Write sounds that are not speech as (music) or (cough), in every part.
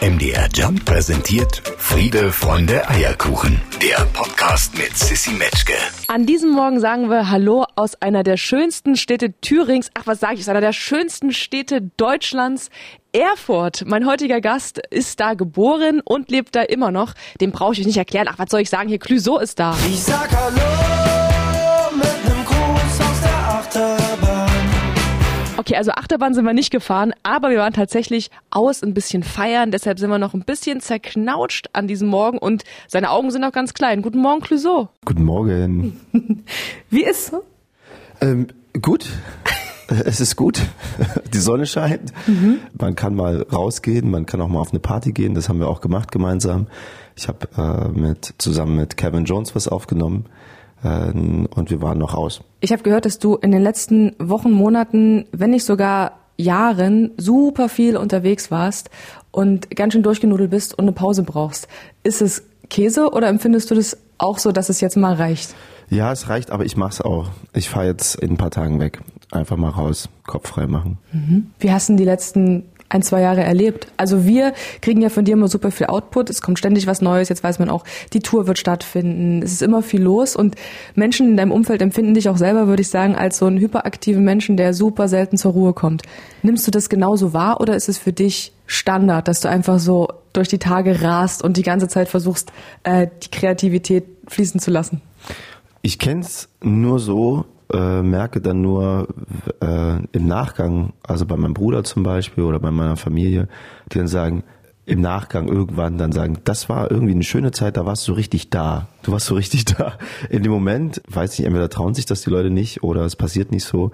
MDR Jump präsentiert Friede, Freunde, Eierkuchen. Der Podcast mit Sissy Metzke. An diesem Morgen sagen wir Hallo aus einer der schönsten Städte Thürings. Ach, was sage ich? Aus einer der schönsten Städte Deutschlands. Erfurt. Mein heutiger Gast ist da geboren und lebt da immer noch. Dem brauche ich euch nicht erklären. Ach, was soll ich sagen? Hier, Clüso ist da. Ich sag Hallo Okay, also Achterbahn sind wir nicht gefahren, aber wir waren tatsächlich aus ein bisschen feiern. Deshalb sind wir noch ein bisschen zerknautscht an diesem Morgen und seine Augen sind noch ganz klein. Guten Morgen, Clüso. Guten Morgen. (laughs) Wie ist so? Ähm, gut. (laughs) Es ist gut. (laughs) Die Sonne scheint. Man kann mal rausgehen, man kann auch mal auf eine Party gehen. Das haben wir auch gemacht gemeinsam. Ich habe äh, mit zusammen mit Kevin Jones was aufgenommen und wir waren noch raus. Ich habe gehört, dass du in den letzten Wochen, Monaten, wenn nicht sogar Jahren super viel unterwegs warst und ganz schön durchgenudelt bist und eine Pause brauchst. Ist es Käse oder empfindest du das auch so, dass es jetzt mal reicht? Ja, es reicht, aber ich mach's auch. Ich fahre jetzt in ein paar Tagen weg. Einfach mal raus, Kopf frei machen. Wie hast du denn die letzten ein, zwei Jahre erlebt? Also wir kriegen ja von dir immer super viel Output. Es kommt ständig was Neues. Jetzt weiß man auch, die Tour wird stattfinden. Es ist immer viel los und Menschen in deinem Umfeld empfinden dich auch selber, würde ich sagen, als so einen hyperaktiven Menschen, der super selten zur Ruhe kommt. Nimmst du das genauso wahr oder ist es für dich Standard, dass du einfach so durch die Tage rast und die ganze Zeit versuchst, äh, die Kreativität fließen zu lassen? Ich kenn's nur so, äh, merke dann nur äh, im Nachgang, also bei meinem Bruder zum Beispiel oder bei meiner Familie, die dann sagen, im Nachgang irgendwann dann sagen, das war irgendwie eine schöne Zeit, da warst du richtig da. Du warst so richtig da. In dem Moment, weiß nicht, entweder trauen sich das die Leute nicht oder es passiert nicht so.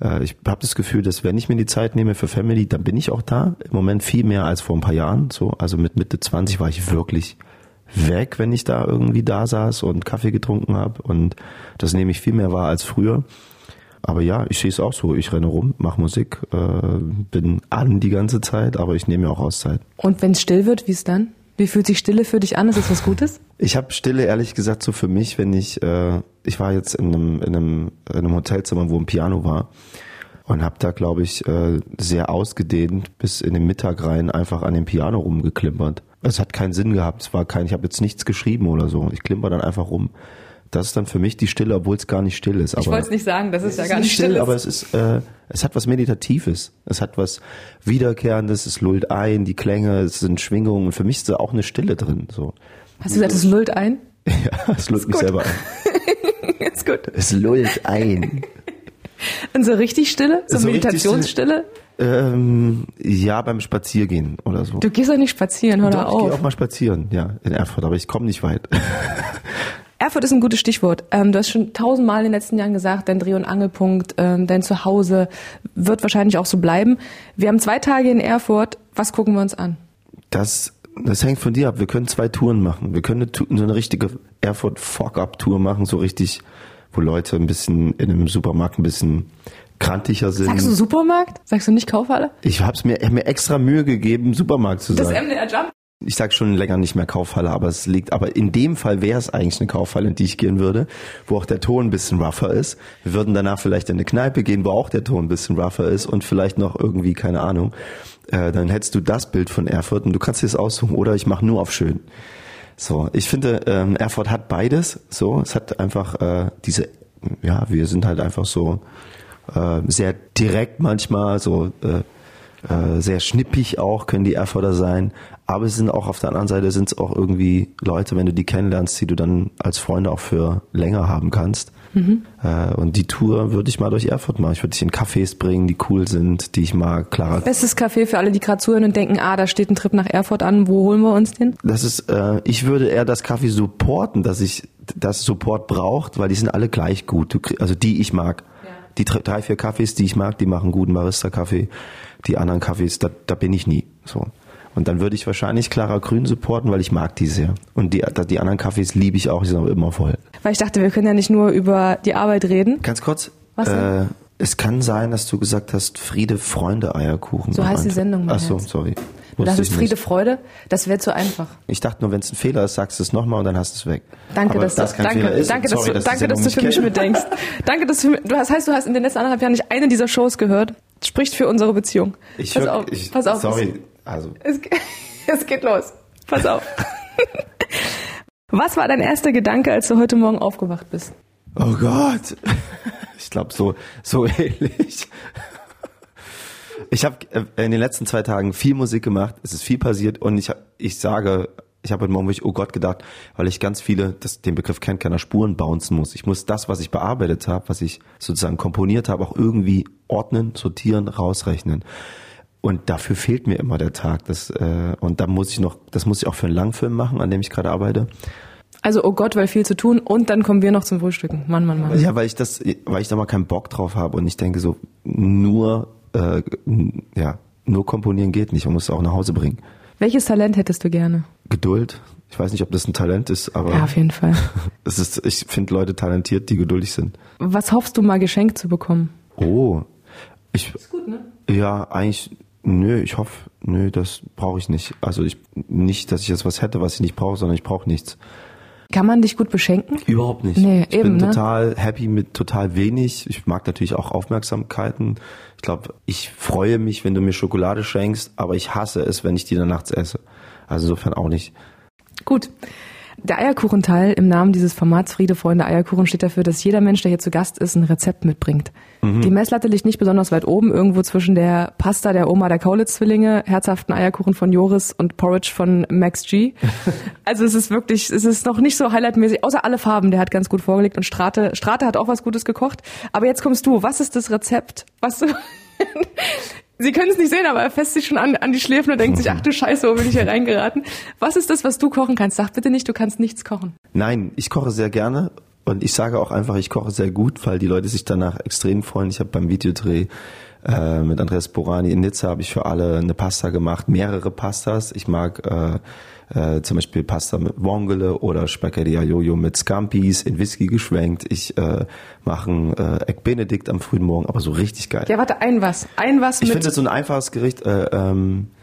Äh, ich habe das Gefühl, dass wenn ich mir die Zeit nehme für Family, dann bin ich auch da. Im Moment viel mehr als vor ein paar Jahren. So, also mit Mitte 20 war ich wirklich weg, wenn ich da irgendwie da saß und Kaffee getrunken habe. Und das nehme ich viel mehr wahr als früher. Aber ja, ich sehe es auch so. Ich renne rum, mache Musik, äh, bin an die ganze Zeit, aber ich nehme mir auch Auszeit. Und wenn es still wird, wie ist dann? Wie fühlt sich Stille für dich an? Ist das was Gutes? Ich habe Stille ehrlich gesagt so für mich, wenn ich, äh, ich war jetzt in einem, in einem, in einem Hotelzimmer, wo ein Piano war und habe da, glaube ich, äh, sehr ausgedehnt bis in den Mittag rein einfach an dem Piano rumgeklimpert. Es hat keinen Sinn gehabt, es war kein, ich habe jetzt nichts geschrieben oder so. Ich klimper dann einfach rum. Das ist dann für mich die Stille, obwohl es gar nicht still ist. Ich aber- wollte es nicht sagen, das ist ja gar ist nicht still. aber ist. es ist, äh, es hat was Meditatives. Es hat was Wiederkehrendes, es lullt ein, die Klänge, es sind Schwingungen. Und für mich ist da auch eine Stille drin. So. Hast du gesagt, es lullt ein? (laughs) Ja, es lullt mich gut. selber ein. (laughs) Ist gut. Es lullt ein. (laughs) Und so richtig Stille? So, So Meditationsstille? Ähm, ja, beim Spaziergehen oder so. Du gehst doch nicht spazieren, hör Doch, doch ich gehe auf. auch mal spazieren, ja, in Erfurt, aber ich komme nicht weit. (laughs) Erfurt ist ein gutes Stichwort. Ähm, du hast schon tausendmal in den letzten Jahren gesagt, dein Dreh- und Angelpunkt, ähm, dein Zuhause wird wahrscheinlich auch so bleiben. Wir haben zwei Tage in Erfurt. Was gucken wir uns an? Das, das hängt von dir ab. Wir können zwei Touren machen. Wir können eine, so eine richtige Erfurt Fuck-Up-Tour machen, so richtig, wo Leute ein bisschen in einem Supermarkt ein bisschen krantiger sind. Sagst du Supermarkt? Sagst du nicht Kaufhalle? ich habe mir, hab mir extra Mühe gegeben, Supermarkt zu Das sagen. MDR Jump? Ich sag schon länger nicht mehr Kaufhalle, aber es liegt, aber in dem Fall wäre es eigentlich eine Kaufhalle, in die ich gehen würde, wo auch der Ton ein bisschen rougher ist. Wir würden danach vielleicht in eine Kneipe gehen, wo auch der Ton ein bisschen rougher ist und vielleicht noch irgendwie, keine Ahnung. Äh, dann hättest du das Bild von Erfurt und du kannst dir das aussuchen oder ich mache nur auf schön. So, ich finde, ähm, Erfurt hat beides. So, es hat einfach äh, diese, ja, wir sind halt einfach so äh, sehr direkt manchmal, so äh, äh, sehr schnippig auch können die Erfurter sein. Aber es sind auch auf der anderen Seite sind es auch irgendwie Leute, wenn du die kennenlernst, die du dann als Freunde auch für länger haben kannst. Äh, und die Tour würde ich mal durch Erfurt machen. Ich würde dich in Cafés bringen, die cool sind, die ich mag. Clara Bestes Café für alle, die gerade zuhören und denken, ah, da steht ein Trip nach Erfurt an. Wo holen wir uns den? das ist, äh, ich würde eher das Kaffee supporten, dass ich das Support braucht, weil die sind alle gleich gut. Du, also die ich mag. Die drei, vier Kaffees, die ich mag, die machen guten Barista-Kaffee. Die anderen Kaffees, da, da bin ich nie. So. Und dann würde ich wahrscheinlich Clara Grün supporten, weil ich mag die sehr. Und die, die anderen Kaffees liebe ich auch, die sind aber immer voll. Weil ich dachte, wir können ja nicht nur über die Arbeit reden. Ganz kurz. Was denn? Äh, es kann sein, dass du gesagt hast, Friede, Freunde, Eierkuchen. So heißt die. Sendung, Ach so, sorry. Wusste dachtest ich Friede, nicht. Freude. Das wäre zu einfach. Ich dachte nur, wenn es ein Fehler ist, sagst du es nochmal und dann hast du es weg. Danke, Aber dass, das du, danke, ist, danke, dass, sorry, du, dass die danke, dass du für mich mitdenkst. danke, dass du, für mich- du hast, heißt, du hast in den letzten anderthalb Jahren nicht eine dieser Shows gehört. Spricht für unsere Beziehung. Ich pass hör- auf, ich, pass auf. Sorry, also Es, (laughs) Es geht los. Pass auf. (laughs) Was war dein erster Gedanke, als du heute Morgen aufgewacht bist? Oh Gott. (laughs) Ich glaube so so ähnlich. Ich habe in den letzten zwei Tagen viel Musik gemacht, es ist viel passiert und ich ich sage, ich habe heute Morgen wirklich oh Gott gedacht, weil ich ganz viele, das, den Begriff kennt keiner, Spuren bouncen muss. Ich muss das, was ich bearbeitet habe, was ich sozusagen komponiert habe, auch irgendwie ordnen, sortieren, rausrechnen. Und dafür fehlt mir immer der Tag. Das, äh, und da muss ich noch, das muss ich auch für einen Langfilm machen, an dem ich gerade arbeite. Also, oh Gott, weil viel zu tun und dann kommen wir noch zum Frühstücken. Mann, Mann, Mann. Ja, weil ich das, weil ich da mal keinen Bock drauf habe und ich denke so, nur, äh, ja, nur komponieren geht nicht, man muss es auch nach Hause bringen. Welches Talent hättest du gerne? Geduld. Ich weiß nicht, ob das ein Talent ist, aber Ja, auf jeden Fall. (laughs) es ist, ich finde Leute talentiert, die geduldig sind. Was hoffst du mal geschenkt zu bekommen? Oh, ich, Ist gut, ne? ja, eigentlich, nö, ich hoffe, nö, das brauche ich nicht. Also ich, nicht, dass ich jetzt was hätte, was ich nicht brauche, sondern ich brauche nichts. Kann man dich gut beschenken? Überhaupt nicht. Nee, ich eben, bin ne? total happy mit total wenig. Ich mag natürlich auch Aufmerksamkeiten. Ich glaube, ich freue mich, wenn du mir Schokolade schenkst, aber ich hasse es, wenn ich die dann nachts esse. Also insofern auch nicht. Gut. Der Eierkuchenteil im Namen dieses Formats Friede, Freunde, Eierkuchen steht dafür, dass jeder Mensch, der hier zu Gast ist, ein Rezept mitbringt. Die Messlatte liegt nicht besonders weit oben, irgendwo zwischen der Pasta der Oma der Kaulitz-Zwillinge, herzhaften Eierkuchen von Joris und Porridge von Max G. (laughs) Also es ist wirklich, es ist noch nicht so highlightmäßig, außer alle Farben, der hat ganz gut vorgelegt und Strate, Strate hat auch was Gutes gekocht. Aber jetzt kommst du, was ist das Rezept, was du... (laughs) Sie können es nicht sehen, aber er fässt sich schon an, an die Schläfen und denkt sich, ach du Scheiße, wo bin ich hier reingeraten? Was ist das, was du kochen kannst? Sag bitte nicht, du kannst nichts kochen. Nein, ich koche sehr gerne und ich sage auch einfach, ich koche sehr gut, weil die Leute sich danach extrem freuen. Ich habe beim Videodreh äh, mit Andreas Borani in Nizza habe ich für alle eine Pasta gemacht, mehrere Pastas. Ich mag äh, äh, zum Beispiel Pasta mit Vongole oder Spaghetti Jojo mit Scampis in Whisky geschwenkt. Ich äh, mache ein äh, Egg Benedict am frühen Morgen, aber so richtig geil. Ja, warte, ein was. Ein was Ich mit. finde das so ein einfaches Gericht. Äh, ähm, äh,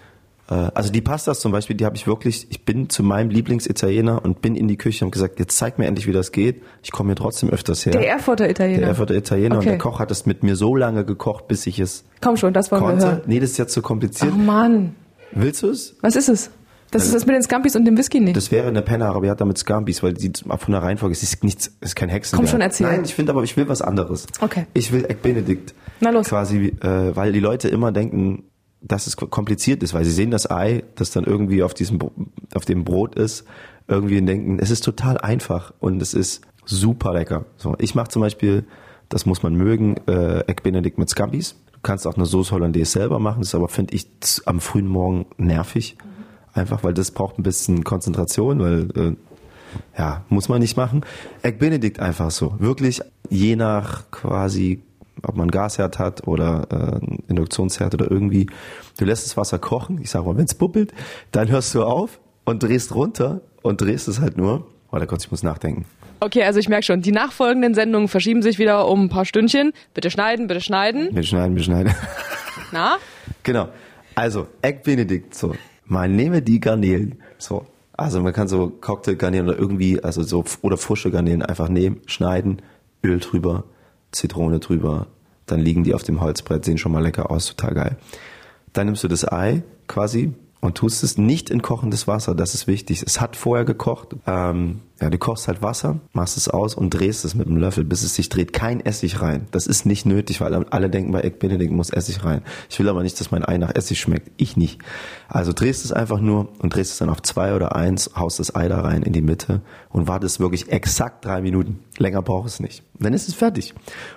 also die Pastas zum Beispiel, die habe ich wirklich. Ich bin zu meinem Lieblingsitaliener und bin in die Küche und gesagt, jetzt zeig mir endlich, wie das geht. Ich komme hier trotzdem öfters her. der Erfurter Italiener. Der Erfurter Italiener und Okay. der Koch hat es mit mir so lange gekocht, bis ich es Komm schon, das wollen wir konnte. hören. Nee, das ist jetzt zu kompliziert. Oh Mann. Willst du es? Was ist es? Das ist das mit den Scampis und dem Whisky nicht. Das wäre eine Penner Arabiata mit Scampis, weil die von der Reihenfolge es ist nichts, ist kein Hexenwerk. Komm schon, erzähl. Nein, ich finde aber, ich will was anderes. Okay. Ich will Egg Benedict. Na los. Quasi, äh, weil die Leute immer denken, dass es kompliziert ist, weil sie sehen das Ei, das dann irgendwie auf diesem, auf dem Brot ist, irgendwie und denken, es ist total einfach und es ist super lecker. So, ich mache zum Beispiel, das muss man mögen, äh, Egg Benedict mit Scampis. Du kannst auch eine Sauce Hollandaise selber machen, das ist aber, finde ich, am frühen Morgen nervig. Einfach, weil das braucht ein bisschen Konzentration, weil äh, ja, muss man nicht machen. Egg Benedict einfach so. Wirklich je nach quasi, ob man Gasherd hat oder äh, Induktionsherd oder irgendwie. Du lässt das Wasser kochen, ich sag mal, wenn es bubbelt, dann hörst du auf und drehst runter und drehst es halt nur. Warte kurz, ich muss nachdenken. Okay, also ich merke schon, die nachfolgenden Sendungen verschieben sich wieder um ein paar Stündchen. Bitte schneiden, bitte schneiden. Wir schneiden, wir schneiden. (laughs) Na? Genau. Also, Egg Benedict, so. Man nehme die Garnelen, so. Also, man kann so Cocktailgarnelen oder irgendwie, also so, oder frische Garnelen einfach nehmen, schneiden, Öl drüber, Zitrone drüber, dann liegen die auf dem Holzbrett, sehen schon mal lecker aus, total geil. Dann nimmst du das Ei quasi und tust es nicht in kochendes Wasser, das ist wichtig. Es hat vorher gekocht. Ähm, ja, du kochst halt Wasser, machst es aus und drehst es mit einem Löffel, bis es sich dreht. Kein Essig rein. Das ist nicht nötig, weil alle denken, bei Egg Benedict muss Essig rein. Ich will aber nicht, dass mein Ei nach Essig schmeckt. Ich nicht. Also drehst es einfach nur und drehst es dann auf zwei oder eins, haust das Ei da rein in die Mitte und wartest wirklich exakt drei Minuten. Länger braucht es nicht. Dann ist es fertig.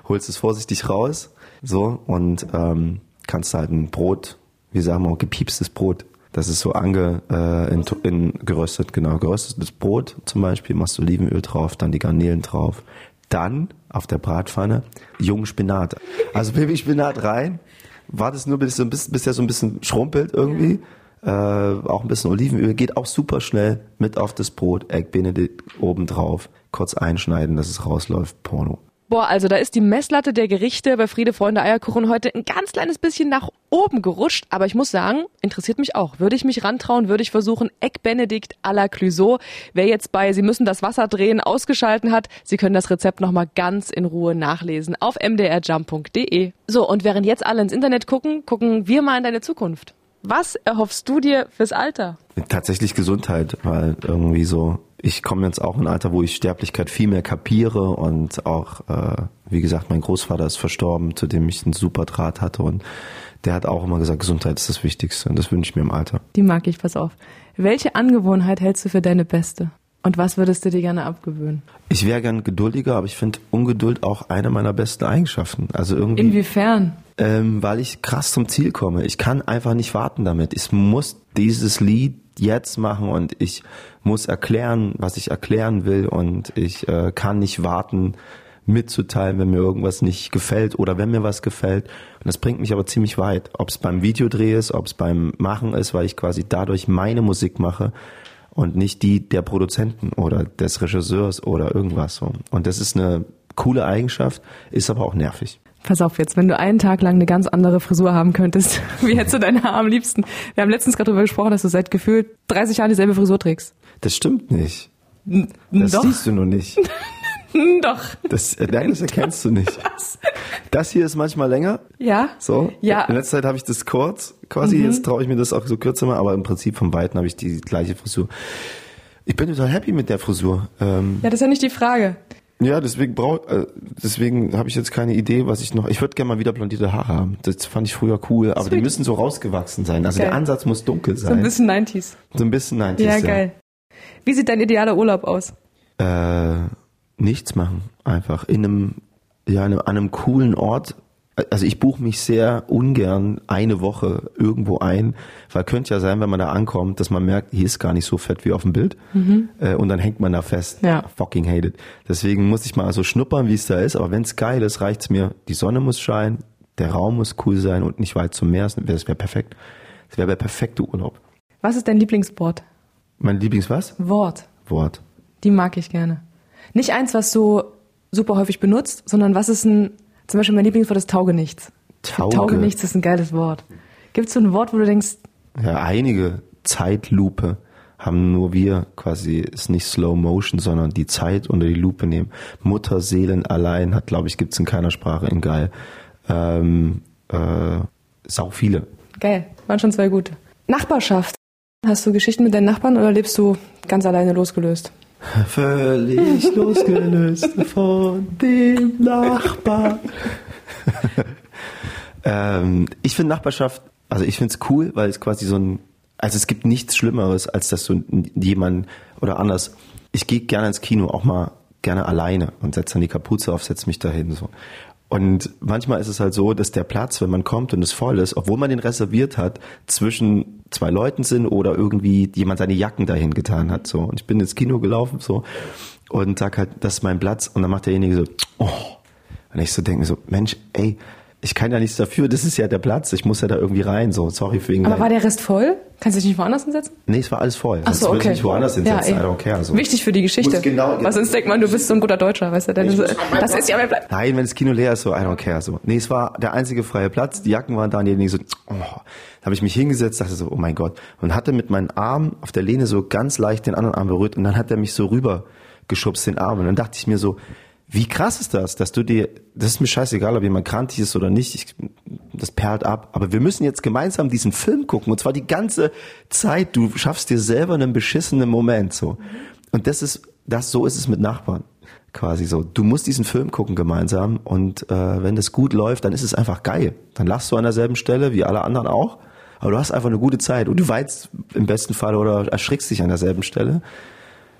Holst es vorsichtig raus, so, und ähm, kannst halt ein Brot, wie sagen wir, gepiepstes Brot das ist so ange, äh, in, in geröstet, genau, geröstetes Brot zum Beispiel, machst Olivenöl drauf, dann die Garnelen drauf. Dann auf der Bratpfanne jungen Spinat. Also Babyspinat rein, wartest nur, bis, bisschen, bis der so ein bisschen schrumpelt irgendwie. Äh, auch ein bisschen Olivenöl, geht auch super schnell mit auf das Brot, Egg Benedict oben drauf, kurz einschneiden, dass es rausläuft, Porno. Boah, also da ist die Messlatte der Gerichte bei Friede, Freunde, Eierkuchen heute ein ganz kleines bisschen nach oben gerutscht. Aber ich muss sagen, interessiert mich auch. Würde ich mich rantrauen, würde ich versuchen, Egg Benedict à la Clouseau. Wer jetzt bei Sie müssen das Wasser drehen ausgeschalten hat, Sie können das Rezept nochmal ganz in Ruhe nachlesen auf mdrjump.de. So, und während jetzt alle ins Internet gucken, gucken wir mal in deine Zukunft. Was erhoffst du dir fürs Alter? Tatsächlich Gesundheit, weil irgendwie so, ich komme jetzt auch in ein Alter, wo ich Sterblichkeit viel mehr kapiere und auch, äh, wie gesagt, mein Großvater ist verstorben, zu dem ich einen super Draht hatte und der hat auch immer gesagt, Gesundheit ist das Wichtigste und das wünsche ich mir im Alter. Die mag ich, pass auf. Welche Angewohnheit hältst du für deine beste? Und was würdest du dir gerne abgewöhnen? Ich wäre gern geduldiger, aber ich finde Ungeduld auch eine meiner besten Eigenschaften. Also irgendwie. Inwiefern? Ähm, weil ich krass zum Ziel komme. Ich kann einfach nicht warten damit. Ich muss dieses Lied jetzt machen und ich muss erklären, was ich erklären will und ich äh, kann nicht warten mitzuteilen, wenn mir irgendwas nicht gefällt oder wenn mir was gefällt. Und das bringt mich aber ziemlich weit. Ob es beim Videodreh ist, ob es beim Machen ist, weil ich quasi dadurch meine Musik mache und nicht die der Produzenten oder des Regisseurs oder irgendwas so. Und das ist eine coole Eigenschaft, ist aber auch nervig. Pass auf jetzt, wenn du einen Tag lang eine ganz andere Frisur haben könntest, (laughs) wie hättest du deine Haare am liebsten? Wir haben letztens gerade darüber gesprochen, dass du seit gefühlt 30 Jahren dieselbe Frisur trägst. Das stimmt nicht. Das Doch. siehst du nur nicht. Doch. Das, äh, nein, das erkennst du nicht. Das hier ist manchmal länger. Ja? So. Ja. Mhm. In letzter Zeit habe ich das kurz, quasi. Jetzt traue ich mir das auch so kürzer mal, aber im Prinzip von Weitem habe ich die gleiche Frisur. Ich bin total happy mit der Frisur. Ähm, Ja, das ist ja nicht die Frage. Ja, deswegen brauch, äh, deswegen habe ich jetzt keine Idee, was ich noch. Ich würde gerne mal wieder blondierte Haare haben. Das fand ich früher cool, aber die müssen so rausgewachsen sein. Also Geil. der Ansatz muss dunkel So ein sein. bisschen 90s. So ein bisschen 90s. Ja, geil. Wie sieht dein idealer Urlaub aus? Äh, nichts machen, einfach in einem, ja, an einem coolen Ort. Also ich buche mich sehr ungern eine Woche irgendwo ein, weil könnte ja sein, wenn man da ankommt, dass man merkt, hier ist gar nicht so fett wie auf dem Bild äh, und dann hängt man da fest. Mhm. Ja. Fucking hate it. Deswegen muss ich mal so schnuppern, wie es da ist, aber wenn es geil ist, reicht's mir. Die Sonne muss scheinen, der Raum muss cool sein und nicht weit zum Meer. Das wäre perfekt. Das wäre der perfekte Urlaub. Was ist dein Lieblingswort? Mein Lieblings was? Wort. Wort. Die mag ich gerne. Nicht eins, was du super häufig benutzt, sondern was ist ein, zum Beispiel mein Lieblingswort ist Taugenichts. Tauge. Taugenichts ist ein geiles Wort. Gibt es so ein Wort, wo du denkst, Ja, einige Zeitlupe haben nur wir quasi, ist nicht Slow Motion, sondern die Zeit unter die Lupe nehmen. Mutterseelen allein hat, glaube ich, gibt's in keiner Sprache in geil. Ähm, äh, sau viele. geil, waren schon zwei gute. Nachbarschaft. Hast du Geschichten mit deinen Nachbarn oder lebst du ganz alleine losgelöst? Völlig losgelöst von dem Nachbar. ähm, ich finde Nachbarschaft, also ich finde es cool, weil es quasi so ein, also es gibt nichts Schlimmeres, als dass du jemanden oder anders. Ich gehe gerne ins Kino, auch mal gerne alleine und setze dann die Kapuze auf, setze mich dahin so. Und manchmal ist es halt so, dass der Platz, wenn man kommt und es voll ist, obwohl man den reserviert hat, zwischen zwei Leuten sind oder irgendwie jemand seine Jacken dahin getan hat. So. Und ich bin ins Kino gelaufen so und sag halt, das ist mein Platz. Und dann macht derjenige so, oh. Und ich so denke so, Mensch, ey, ich kann ja nichts dafür, das ist ja der Platz, ich muss ja da irgendwie rein, so, sorry für ihn. Aber war der Rest voll? Kannst du dich nicht woanders hinsetzen? Nee, es war alles voll. Ach so, Sonst okay. ich mich woanders hinsetzen, Ja, I don't care. So. Wichtig für die Geschichte. Genau- Weil sonst denkt man, du bist so ein guter Deutscher, weißt du? Dann ist, das ist ja mein Platz. Nein, wenn das Kino leer ist, so, I don't care. So. Nee, es war der einzige freie Platz, die Jacken waren da und derjenige so, oh. Da habe ich mich hingesetzt, dachte so, oh mein Gott. Und hatte mit meinen Arm auf der Lehne so ganz leicht den anderen Arm berührt und dann hat er mich so rüber geschubst, den Arm. Und dann dachte ich mir so, wie krass ist das, dass du dir, das ist mir scheißegal, ob jemand krantig ist oder nicht, ich, das perlt ab, aber wir müssen jetzt gemeinsam diesen Film gucken und zwar die ganze Zeit, du schaffst dir selber einen beschissenen Moment, so. Und das ist, das, so ist es mit Nachbarn, quasi so. Du musst diesen Film gucken gemeinsam und, äh, wenn das gut läuft, dann ist es einfach geil. Dann lachst du an derselben Stelle, wie alle anderen auch, aber du hast einfach eine gute Zeit und du weinst im besten Fall oder erschrickst dich an derselben Stelle.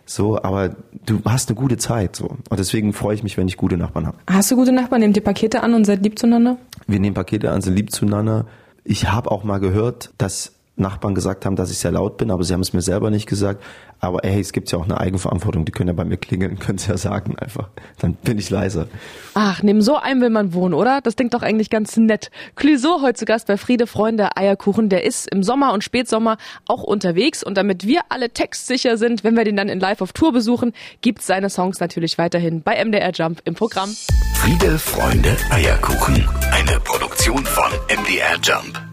So, aber du hast eine gute Zeit so. Und deswegen freue ich mich, wenn ich gute Nachbarn habe. Hast du gute Nachbarn? Nehmt ihr Pakete an und seid lieb zueinander? Wir nehmen Pakete an, sind lieb zueinander. Ich habe auch mal gehört, dass Nachbarn gesagt haben, dass ich sehr laut bin, aber sie haben es mir selber nicht gesagt. Aber ey, es gibt ja auch eine Eigenverantwortung, die können ja bei mir klingeln, (laughs) können sie ja sagen einfach. Dann bin ich leiser. Ach, neben so einem will man wohnen, oder? Das klingt doch eigentlich ganz nett. Clüso heute zu Gast bei Friede Freunde Eierkuchen. Der ist im Sommer und Spätsommer auch unterwegs. Und damit wir alle textsicher sind, wenn wir den dann in Live auf Tour besuchen, gibt's seine Songs natürlich weiterhin bei MDR Jump im Programm. Friede, Freunde, Eierkuchen. Eine Produktion von MDR Jump.